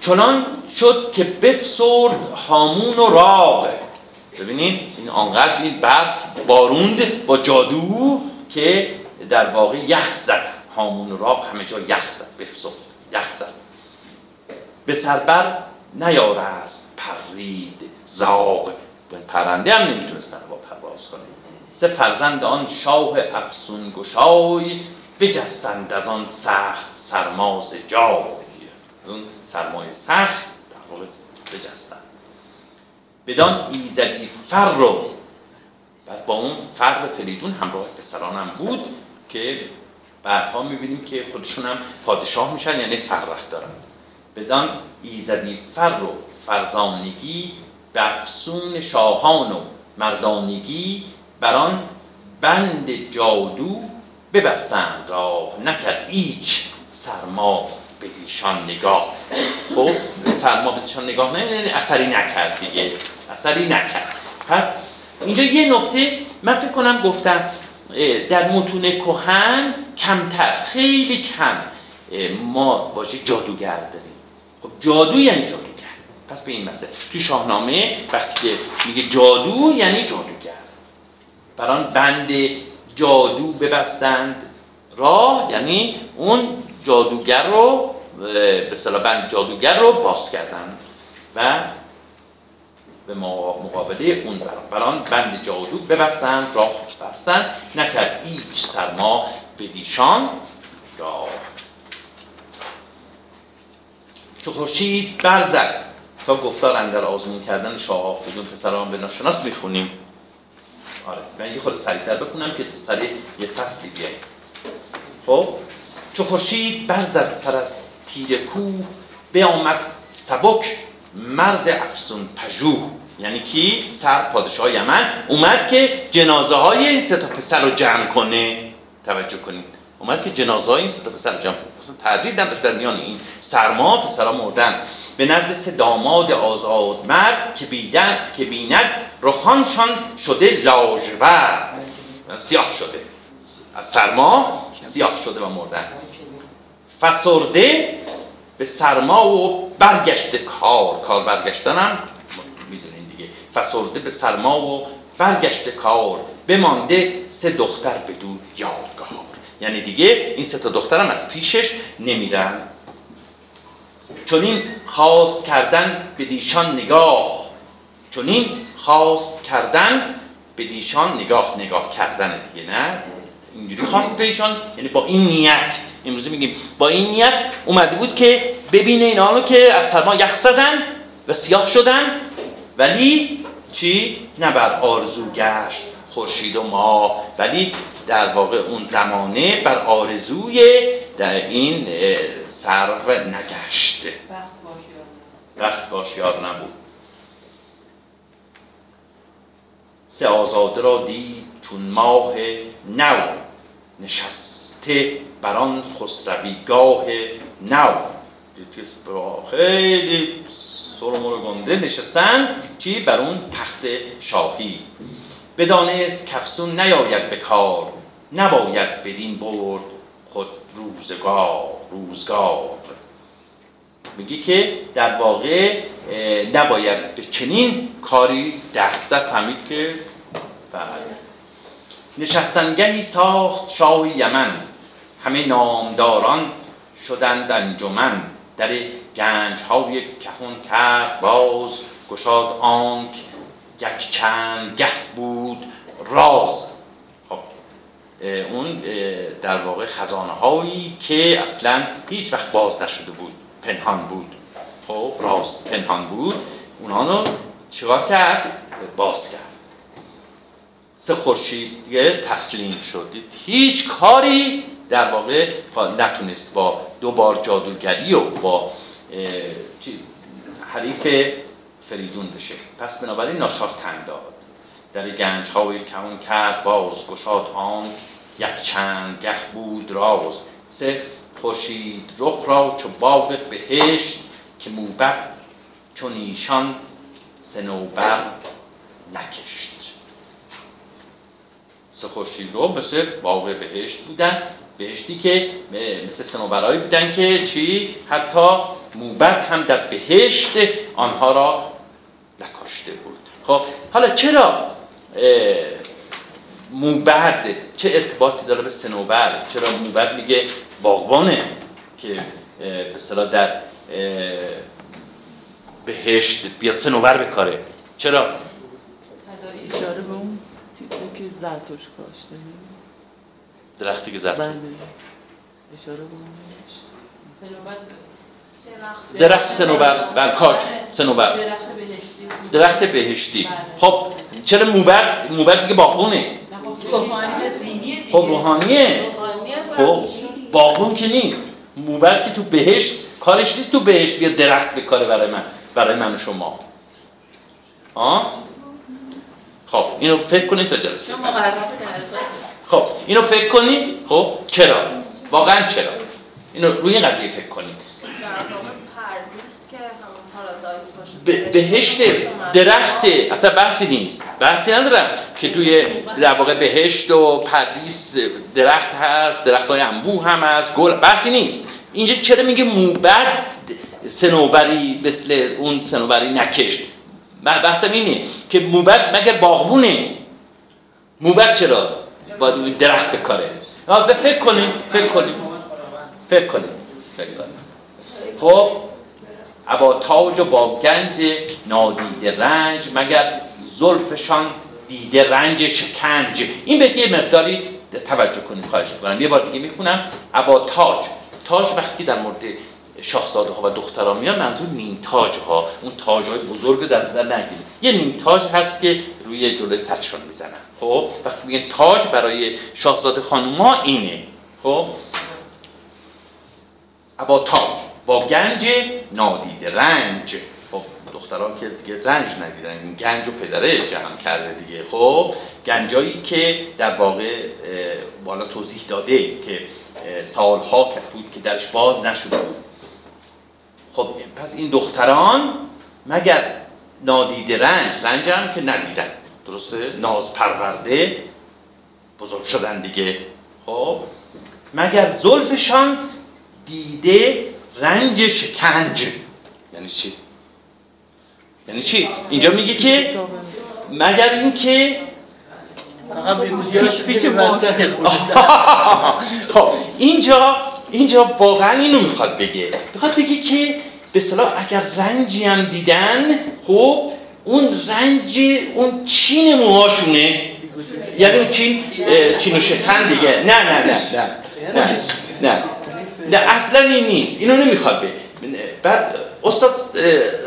چنان شد که بفسرد هامون و راغ. ببینید این آنقدر این برف باروند با جادو که در واقع یخ زد. هامون و راغ همه جا یخ زد بفسرد یخ زد. به سربر نیارست پرید زاغ. پرنده هم نمی‌تونست با پرواز کنه. سه فرزند آن شاه افسون گشای بجستند از آن سخت سرماز جای. از اون سرمایه سخت در واقع بجستند. بدان ایزدی فر رو. بعد با اون فر فریدون همراه پسران هم بود که بعدها می‌بینیم که خودشون هم پادشاه میشن یعنی فرخ دارن. بدان ایزدی فر و فرزانگی به افسون شاهان و مردانگی بران بند جادو ببستند. راه نکرد هیچ سرما به ایشان نگاه. خب سرما به ایشان نگاه یعنی اثری نکرد دیگه اثری نکرد. پس اینجا یه نکته من فکر کنم گفتم در متون کهن کمتر خیلی کم ما واژه جادوگر داریم. خب جادو یعنی جادوگر. پس به این مسئله. تو شاهنامه وقتی که میگه جادو یعنی جادوگر. بران بند جادو ببستند. راه یعنی اون جادوگر رو به اصطلاح بند جادوگر رو باز کردن و به مقابله اون بران بند جادو ببستند راه بستند نکرد هیچ سرما به دیشان راه چو خورشید برزد تا گفتار اندر آزمون کردن شاه فریدون پسران به ناشناس می‌خونیم. آره من یه خود سریعتر بخونم که سریع یه فصلی بیایم خب چو خورشید برزد سر از تیر کوه بیامد سبک مرد افسون پژوه. یعنی کی؟ سر پادشاه یمن. اومد که جنازه های این سه تا پسر رو جمع کنه. توجه کنید. اومد که جنازه های این سه تا پسر رو جمع کنه. تردید نداشت در میان این سرما پسرها مردن. به نزد سه داماد آزاد مرد که بیدن که بیند رخانشان شده لاژورد. سیاه شده. از سرما سیاه شده و مردن. فسرده به سرما و برگشته کار. کار برگشتن هم فسرده به سرما و برگشته کار. بمانده سه دختر بدو یادگار. یعنی دیگه این سه تا دخترم از پیشش نمیرن. چون این خواست کردن به دیشان نگاه. چون این خواست کردن به دیشان نگاه. نگاه کردن دیگه نه؟ اینجوری خواست به ایشان یعنی با این نیت امروز میگیم. با این نیت اومده بود که ببینه اینا رو که از سرما یخ زدن و سیاه شدن ولی چی؟ نه بر آرزو گشت خورشید و ماه ولی در واقع اون زمانه بر آرزوی در این سرو نگشت. وقت باشیار نبود. سه آزاده را دید چون ماه نو نشسته بر آن خسرویگاه نو. خیلی سرمور گنده نشستن چی بر اون تخت شاهی. بدانست کفسون نیاید به کار نباید بدین برد خود روزگار روزگار. میگی که در واقع نباید به چنین کاری دست فهمید که بله. نشستنگهی ساخت شاه یمن. همه نامداران شدند انجمن. در گنج های کهون کرد باز گشاد آنک یک چند گه بود راز. خب اون در واقع خزانه هایی که اصلا هیچ وقت باز نشده بود پنهان بود. خب راز پنهان بود. اونها رو چیکار کرد؟ باز کرد. سه خورشید دیگه تسلیم شد. دید هیچ کاری در واقع نتونست با دو بار جادوگری و با حریف فریدون بشه. پس بنابراین ناچار تن داد. در گنج های کمون کرد باز گشاد آن یک چند گه بود راز. سه خورشید رخ را چو باغ بهشت که موبت چون ایشان سنوبر نکشت. سه خورشید رو مثل باغ بهشت بودن. بهشتی که مثل سنوبرایی بودن که چی؟ حتی موبت هم در بهشت آنها را نکاشته بود. خب حالا چرا موبد چه ارتباطی داره به سنوبر چرا موبد میگه باغبانه که به اصطلاح در بهشت بیاد سنوبر بکاره؟ چرا؟ اشاره به اون چیزی که زرتوش کاشته. درختی که زرتوش بله. درخت سنوبر بر کاج. سنوبر درخت بهشتی خب چرا موبد موبد میگه باغبونه؟ خب روحانیه. خب باغبون که نی. موبد که تو بهشت کارش نیست تو بهشت بیا درخت بکاره برای من برای من و شما. آه؟ خب اینو فکر کنید تا جلسه. خب اینو فکر کنید خب چرا؟ واقعا چرا؟ اینو روی این قضیه فکر کنید به- بهشت درخت اصلا بحثی نیست. بحثی ندارم که توی در واقع بهشت و پردیس درخت هست درخت های انبوه هم هست گل بحثی نیست. اینجا چرا میگه موبد سنوبری مثل اون سنوبری نکشت؟ من بحثم اینه که موبد مگر باغبونه؟ موبد چرا؟ باید اون درخت بکاره. به فکر کنیم فکر کنیم. فکر کنیم. فکر کنیم. خب ابا تاج و با گنج نادیده رنج مگر زلفشان دیده رنج شکنج. این بیت یه مقداری توجه کنید خواهش می‌کنم. یه بار دیگه می‌خونم. ابا تاج. تاج وقتی که در مورد شاهزاده ها و دختران میاد منظور نیم تاج ها اون تاج های بزرگ در نظر نگیرید. یه نیم تاج هست که روی جلوی سرشون می‌زنن. خب وقتی میگن تاج برای شاهزاده خانوما اینه. خب؟ ابا تاج با گنج نادیده رنج. خب دخترها که دیگه رنج ندیدن این گنج و پدره جمع کرده دیگه. خب گنجایی که در واقع بالا توضیح داده که سالها که بود که درش باز بود. خب پس این دختران مگر نادیده رنج رنج هم که ندیدن. درسته؟ ناز پرورده بزرگ شدن دیگه. خب. مگر زلفشان دیده رنج شکنج؟ یعنی چی؟ یعنی چی؟ اینجا میگه که مگر اینکه. خب اینجا اینجا واقعا اینو می‌خواد بگه. می‌خواد بگه که به صلاح اگر رنجی هم دیدن خب اون رنج اون چین موهاشونه. یعنی اون چین چین شکن دیگه. نه نه نه نه. نه نه. نه اصلا این نیست. اینو نمی‌خواد به بعد استاد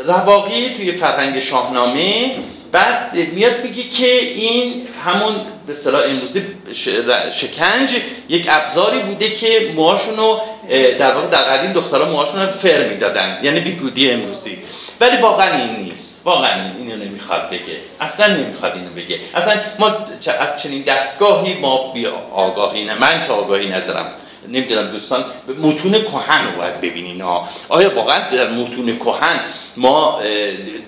رواقی توی فرهنگ شاهنامه بعد میاد بگه که این همون به اصطلاح امروزی شکنج یک ابزاری بوده که موهاشون رو در واقع در قدیم دخترها موهاشون رو فر می‌دادن. یعنی بیگودی امروزی. ولی واقعا این نیست. واقعا این اینو نمی‌خواد بگه. اصلا نمی‌خواد اینو بگه. اصلا ما از چنین دستگاهی ما بی آگاهی نه من که آگاهی ندارم. نمی‌دونم دوستان به متون کهن رو باید ببینین. ها آیا واقعا در متون کهن ما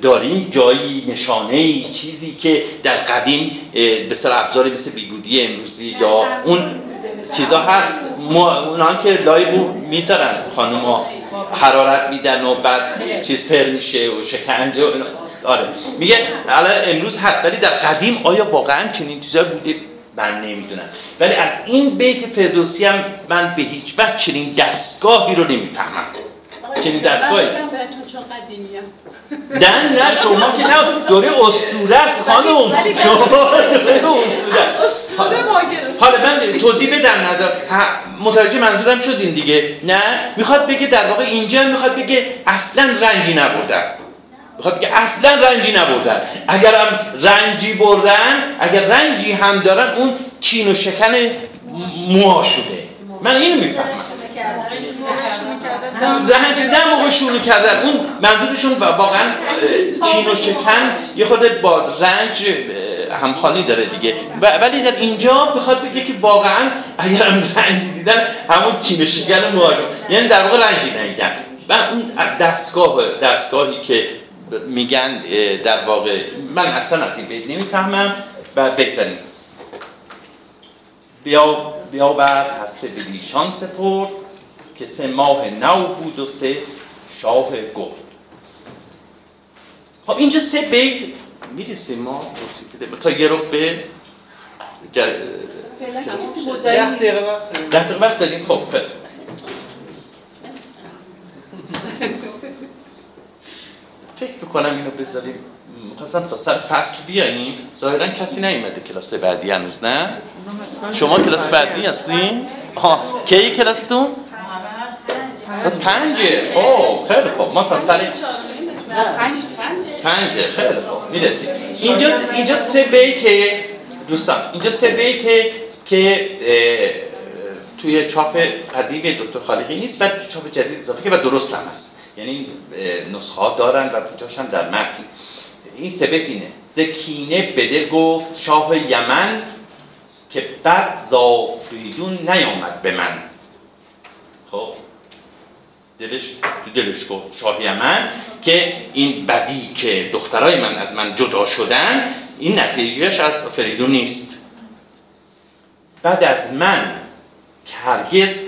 داریم جایی نشانه ای چیزی که در قدیم به سر ابزاری مثل بیگودی امروزی یا اون چیزا هست. اونا که لای بو می‌ذارن خانوما حرارت میدن و بعد چیز پر میشه و شکنجه و. آره. میگه الان امروز هست ولی در قدیم آیا واقعا چنین چیزا بوده؟ من نمی‌دونم. ولی از این بیت فردوسی هم من به هیچ وجه چنین دستگاهی رو نمی‌فهمم. چنین دستگاهی؟ قدیمیم نه نه شما که نه دوره اسطوره است خانم. شما دوره اسطوره است. حالا من توضیح بدم نظر. متوجه منظورم شدین دیگه. نه می‌خواد بگه در واقع اینجا می‌خواد بگه اصلا رنجی نبردن. می‌خواد بگه اصلا رنجی نبردن. اگر هم رنجی بردن اگر رنجی هم دارن اون چین و شکن موها شده. من اینو می‌فهمم. رنج نه موقع شروع کردن. اون منظورشون واقعا چین و شکن یه خود با رنج اه، همخوانی داره دیگه. ولی در اینجا می‌خواد بگه که واقعا اگر هم رنجی دیدن همون چین و شکن موهاشون یعنی در واقع رنجی ندیدن. و اون دستگاه دستگاهی که میگن در واقع من اصلا از این بیت نمی‌فهمم و بگذاریم. بیا بیا بعد هسته به دیشان سپرد که سه ماه نو بود و سه شاه گرد خب اینجا سه بیت می‌رسه ما. تا یه رو به. ده دقیقه وقت داریم. خب خیلی. فکر می‌کنم اینو بذاریم می‌خواستم تا سر فصل بیاییم ظاهرا کسی نیومده کلاس بعدی هنوز نه شما کلاس بعدی هستین آها کی کلاستون پنجه. اوه خیلی خوب. ما تا سر پنج پنج پنجه خیلی خوب. می‌رسیم اینجا اینجا سه بیت دوستان. اینجا سه بیت که توی چاپ قدیم دکتر خالقی نیست و چاپ جدید اضافه که و درست هم هست. یعنی نسخه ها دارن و جاش هم در متن. این سه بیت اینه. زکینه بده گفت شاه یمن که بد زافریدون نیامد به من. خب دلش تو دلش گفت شاه یمن که این بدی که دخترای من از من جدا شدن این نتیجهش از فریدون نیست. بعد از من که هرگز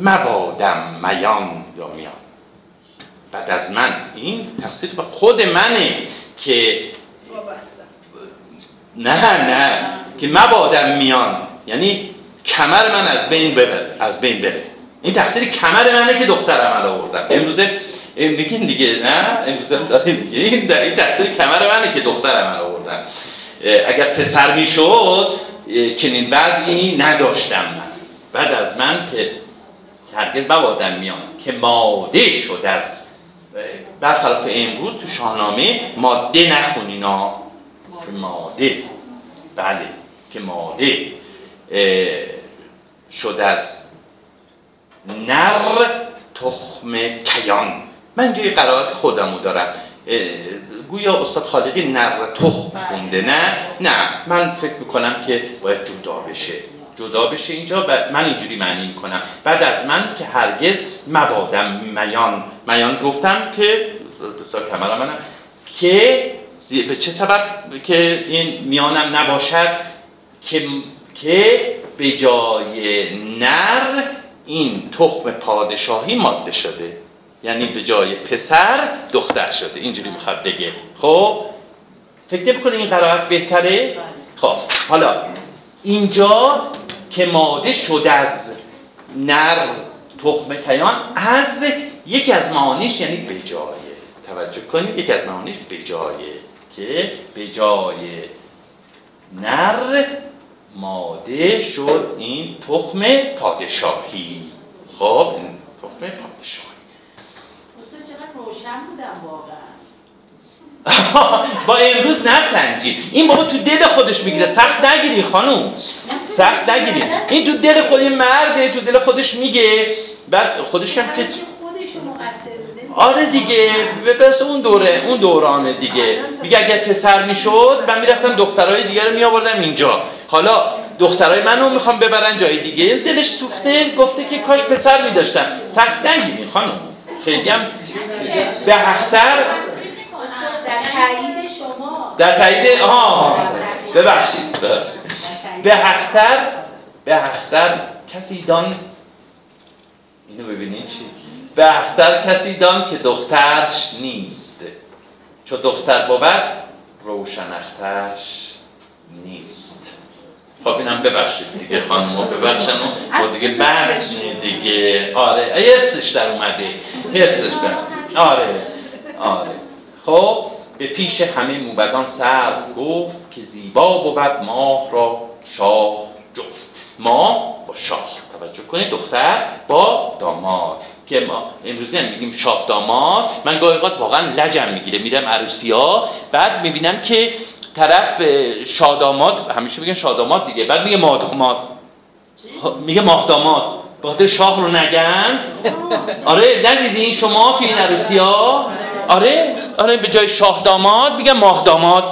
مبادم میان یا میان. بعد از من این تقصیر به خود منه که نه نه که مبادم میان. یعنی کمر من از بین ببر از بین بره. این تقصیر کمر منه که دخترم رو آوردم. امروزه میگین دیگه نه؟ امروزه هم داریم دیگه. این در این تقصیر کمر منه که دخترم رو آوردم. اگر پسر می‌شد چنین وضعی نداشتم من. بعد از من که هرگز مبادم میان که ماده شد از برخلاف امروز تو شاهنامه ماده نخونینا که ماده. بله که ماده شد از نر تخم کیان. من یه قرائت خودمو دارم. گویا استاد خالقی نر تخم خونده نه؟ نه. من فکر می‌کنم که باید جدا بشه. جدا بشه اینجا و من اینجوری معنی می‌کنم. بعد از من که هرگز مبادم میان. میان گفتم که بسیار کمرم منم که زی- به چه سبب که این میانم نباشد که که به جای نر این تخم پادشاهی ماده شده. یعنی به جای پسر دختر شده. اینجوری می‌خواد بگه. خب؟ فکر نمی‌کنی این قرائت بهتره؟ خب حالا اینجا که ماده شده از نر تخم کیان از یکی از معانیش یعنی به جای. توجه کنید یکی از معانیش به جای. که به جای نر ماده شد این تخم پادشاهی. خب این تخم پادشاهی. چقدر روشن بودم واقعا. با امروز نسنجید این بابا تو دل خودش می‌گیره. سخت نگیری خانوم. سخت نگیری. این تو دل خود این مرده تو دل خودش میگه. بعد خودش کم که آره دیگه. بس اون دوره اون دورانه دیگه. میگه اگر پسر می‌شد من می‌رفتم دخترای دیگه رو میآوردم اینجا. حالا دخترای منو می‌خوام ببرن جای دیگه. دلش سوخته گفته که کاش پسر میداشتم سخت نگیرین خانم. خیلی هم به استاد در تایید شما. در تایید آها. ببخشید به هختر به هختر کسی دان اینو ببینید چی؟ به هختر کسی دان که دخترش نیست. چو دختر بود روشن اخترش نیست. خب اینم ببخشید دیگه خانمو ببخشن و با دیگه بحث دیگه. آره حسش در اومده حسش در آره آره. خب به پیش همه موبدان سر گفت که زیبا بود ماه را شاه جفت. ماه با شاه توجه کنید دختر با داماد. که ما امروزی هم میگیم شاه داماد من گاهی واقعا لجم می‌گیره میرم عروسی ها بعد می‌بینم که طرف اه، شاداماد همیشه میگن شاداماد دیگه بعد میگه ماداماد. خب، میگه ماهداماد خاطر شاه رو نگن. آره ندیدین شما تو این عروسی ها؟ آره آره به جای شاه داماد میگن ماه داماد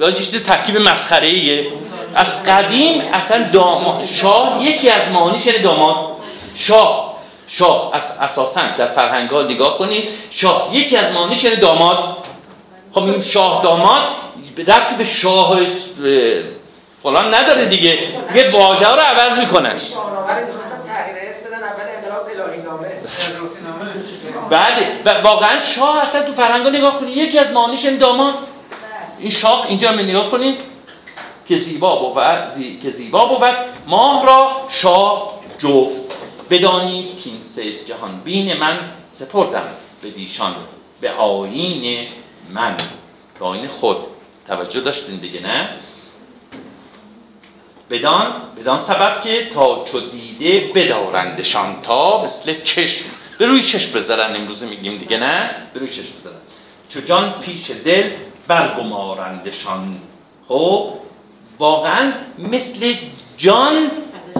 یه چیز ترکیب مسخره ایه از قدیم اصلا داماد شاه یکی از معانیش یعنی داماد. شاه شاه از اساسا در فرهنگ ها نگاه کنید شاه یکی از معانیش یعنی داماد. خب شاه داماد ربطی به شاه اه، فلان نداره دیگه. یه واژه رو عوض می‌کنن بله و واقعا شاه اصلا تو فرهنگا نگاه کنید یکی از معانیش این داماد این شاه اینجا می نگاه کنید که زیبا بود زی... که زیبا بود. ماه را شاه جفت. بدانید که این سه جهان بین من سپردم به دیشان به آیین من. به آیین خود توجه داشتین دیگه نه؟ بدان بدان سبب که تا چو دیده بدارندشان تا مثل چشم. به روی چشم بذارن امروزه میگیم دیگه نه؟ به روی چشم بذارن. چو جان پیش دل برگمارندشان. خب واقعا مثل جان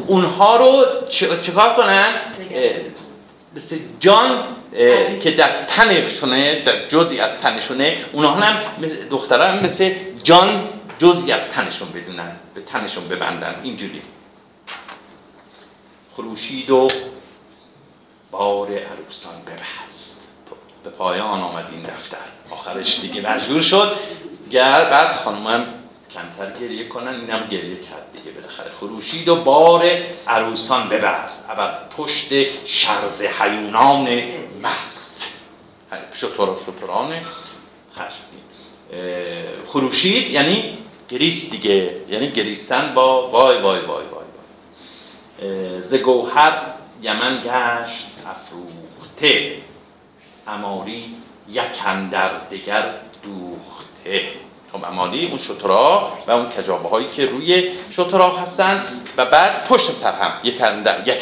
اونها رو چکار کنن؟ مثل جان که در تنشونه در جزی از تنشونه اونها هم دخترها هم مثل جان جزی از تنشون بدونن به تنشون ببندن اینجوری. خروشید و بار عروسان ببست به پایان آمد این دفتر. آخرش دیگه مجبور شد. گر بعد خانمم کمتر گریه کنن اینم گریه کرد دیگه بالاخره. خروشید و بار عروسان ببست اول پشت شرز حیونان مست. شطور شطوران. خشمگین اه، خروشید یعنی گریست دیگه. یعنی گریستن با وای وای وای وای, وای. ز گوهر یمن گشت افروخته. اماری یک اندر دگر دوخته. خب امالی اون شترا و اون کجابه هایی که روی شترا هستن و بعد پشت سر هم یک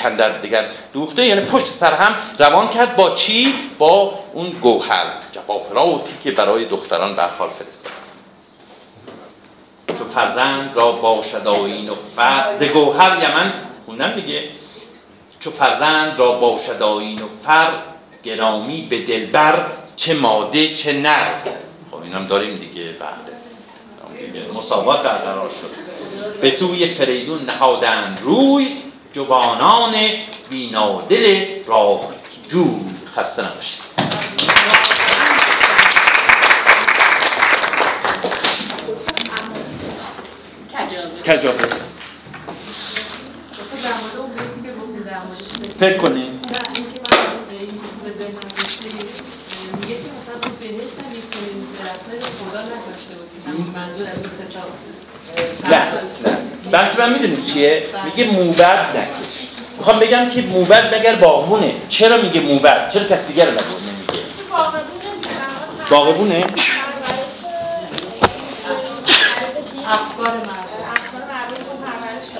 اندر, دیگر دوخته یعنی پشت سر هم روان کرد با چی؟ با اون گوهر جواهراتی که برای دختران در حال فرستادن چو فرزند را باشد آیین و فر ز گوهر یمن خوندم دیگه. چو فرزند را باشد آیین و فر گرامی به دلبر چه ماده چه نر. خب اینم داریم دیگه بله. دیگه. مساوات برقرار شد. به سوی فریدون نهادند روی جوانان بینادل راه جوی خسته نباشید. کجابه در مورد اون بیتی که گفتیم در موردش فکر کنین نه اینکه من به این چیز به ذهنم رسید بهشت هم یک چنین درختای خدا نکاشته بودیم منظور از این سه تا نه نه. بحث من می‌دونی چیه؟ میگه موبد نکش. می‌خوام بگم که موبد مگر باغبونه. چرا میگه موبد؟ چرا کس دیگر رو نمیگه؟ باغبونه؟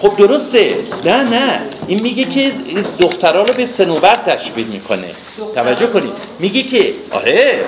خب درسته. نه نه. این میگه که دخترها رو به سنوبر تشبیه می‌کنه. توجه کنید میگه که آره.